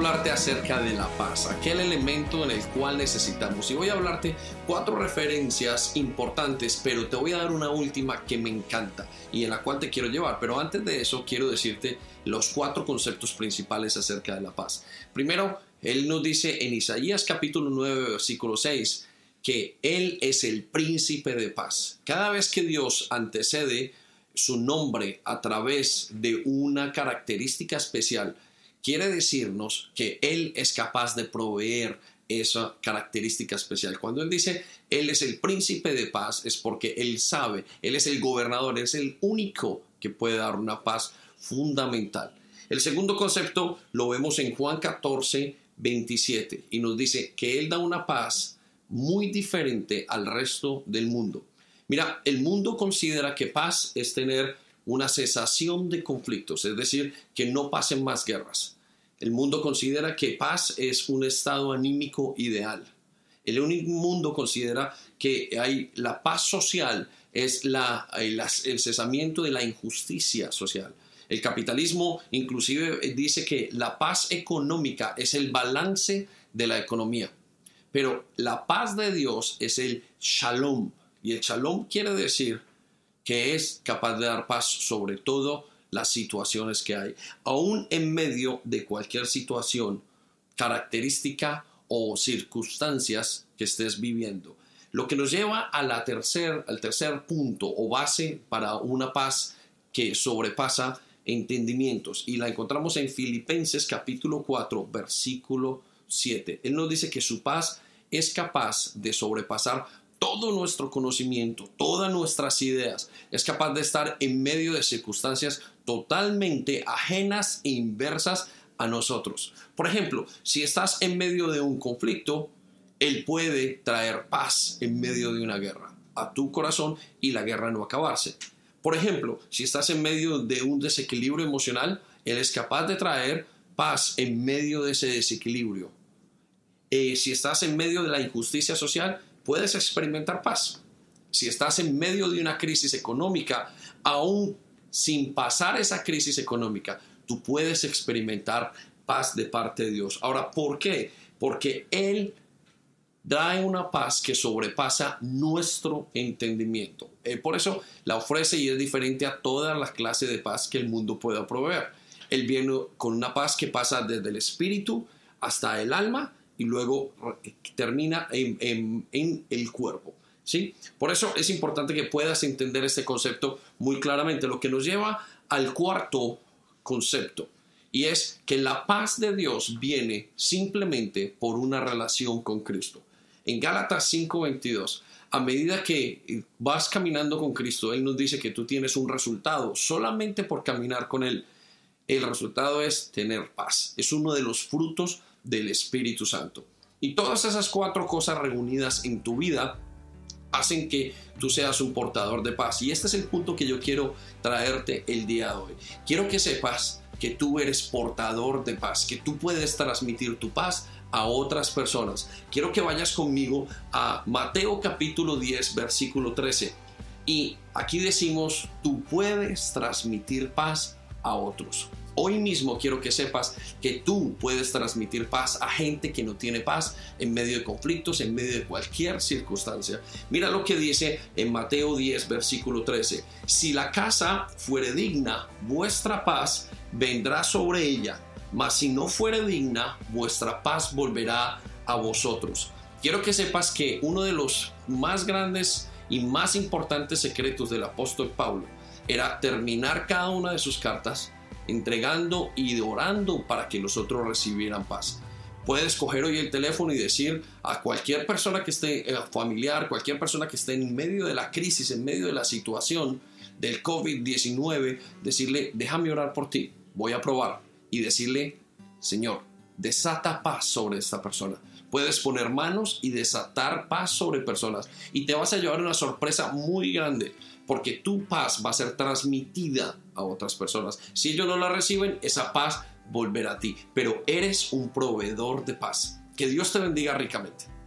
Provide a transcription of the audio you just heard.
hablarte acerca de la paz, aquel elemento en el cual necesitamos. Y voy a hablarte cuatro referencias importantes, pero te voy a dar una última que me encanta y en la cual te quiero llevar. Pero antes de eso, quiero decirte los cuatro conceptos principales acerca de la paz. Primero, él nos dice en Isaías capítulo 9, versículo 6, que Él es el príncipe de paz. Cada vez que Dios antecede su nombre a través de una característica especial, quiere decirnos que Él es capaz de proveer esa característica especial. Cuando Él dice, Él es el príncipe de paz, es porque Él sabe, Él es el gobernador, es el único que puede dar una paz fundamental. El segundo concepto lo vemos en Juan 14, 27 y nos dice que Él da una paz muy diferente al resto del mundo. Mira, el mundo considera que paz es tener una cesación de conflictos, es decir, que no pasen más guerras. El mundo considera que paz es un estado anímico ideal. El mundo considera que hay la paz social es el, el cesamiento de la injusticia social. El capitalismo inclusive dice que la paz económica es el balance de la economía. Pero la paz de Dios es el shalom. Y el shalom quiere decir que es capaz de dar paz sobre todo las situaciones que hay, aún en medio de cualquier situación, característica o circunstancias que estés viviendo. Lo que nos lleva a la tercer, al tercer punto o base para una paz que sobrepasa entendimientos y la encontramos en Filipenses capítulo 4 versículo 7. Él nos dice que su paz es capaz de sobrepasar todo nuestro conocimiento, todas nuestras ideas. Es capaz de estar en medio de circunstancias totalmente ajenas e inversas a nosotros. Por ejemplo, si estás en medio de un conflicto, Él puede traer paz en medio de una guerra a tu corazón y la guerra no acabarse. Por ejemplo, si estás en medio de un desequilibrio emocional, Él es capaz de traer paz en medio de ese desequilibrio. Eh, si estás en medio de la injusticia social, puedes experimentar paz. Si estás en medio de una crisis económica, aún sin pasar esa crisis económica, tú puedes experimentar paz de parte de Dios. Ahora, ¿por qué? Porque Él trae una paz que sobrepasa nuestro entendimiento. Eh, por eso la ofrece y es diferente a todas las clases de paz que el mundo pueda proveer. Él viene con una paz que pasa desde el espíritu hasta el alma y luego termina en, el cuerpo. ¿sí? Por eso es importante que puedas entender este concepto muy claramente, lo que nos lleva al cuarto concepto, y es que la paz de Dios viene simplemente por una relación con Cristo. En Gálatas 5:22, a medida que vas caminando con Cristo, Él nos dice que tú tienes un resultado solamente por caminar con Él. El resultado es tener paz. Es uno de los frutos del Espíritu Santo. Y todas esas cuatro cosas reunidas en tu vida hacen que tú seas un portador de paz. Y este es el punto que yo quiero traerte el día de hoy. Quiero que sepas que tú eres portador de paz, que tú puedes transmitir tu paz a otras personas. Quiero que vayas conmigo a Mateo capítulo 10, versículo 13. Y aquí decimos, tú puedes transmitir paz a otros. Hoy mismo quiero que sepas que tú puedes transmitir paz a gente que no tiene paz en medio de conflictos, en medio de cualquier circunstancia. Mira lo que dice en Mateo 10, versículo 13. Si la casa fuere digna, vuestra paz vendrá sobre ella, mas si no fuere digna, vuestra paz volverá a vosotros. Quiero que sepas que uno de los más grandes y más importantes secretos del apóstol Pablo era terminar cada una de sus cartas entregando y orando para que los otros recibieran paz. Puedes coger hoy el teléfono y decir a cualquier persona que esté eh, familiar, cualquier persona que esté en medio de la crisis, en medio de la situación del COVID-19, decirle, déjame orar por ti, voy a probar y decirle, Señor, desata paz sobre esta persona. Puedes poner manos y desatar paz sobre personas y te vas a llevar una sorpresa muy grande porque tu paz va a ser transmitida a otras personas. Si ellos no la reciben, esa paz volverá a ti, pero eres un proveedor de paz. Que Dios te bendiga ricamente.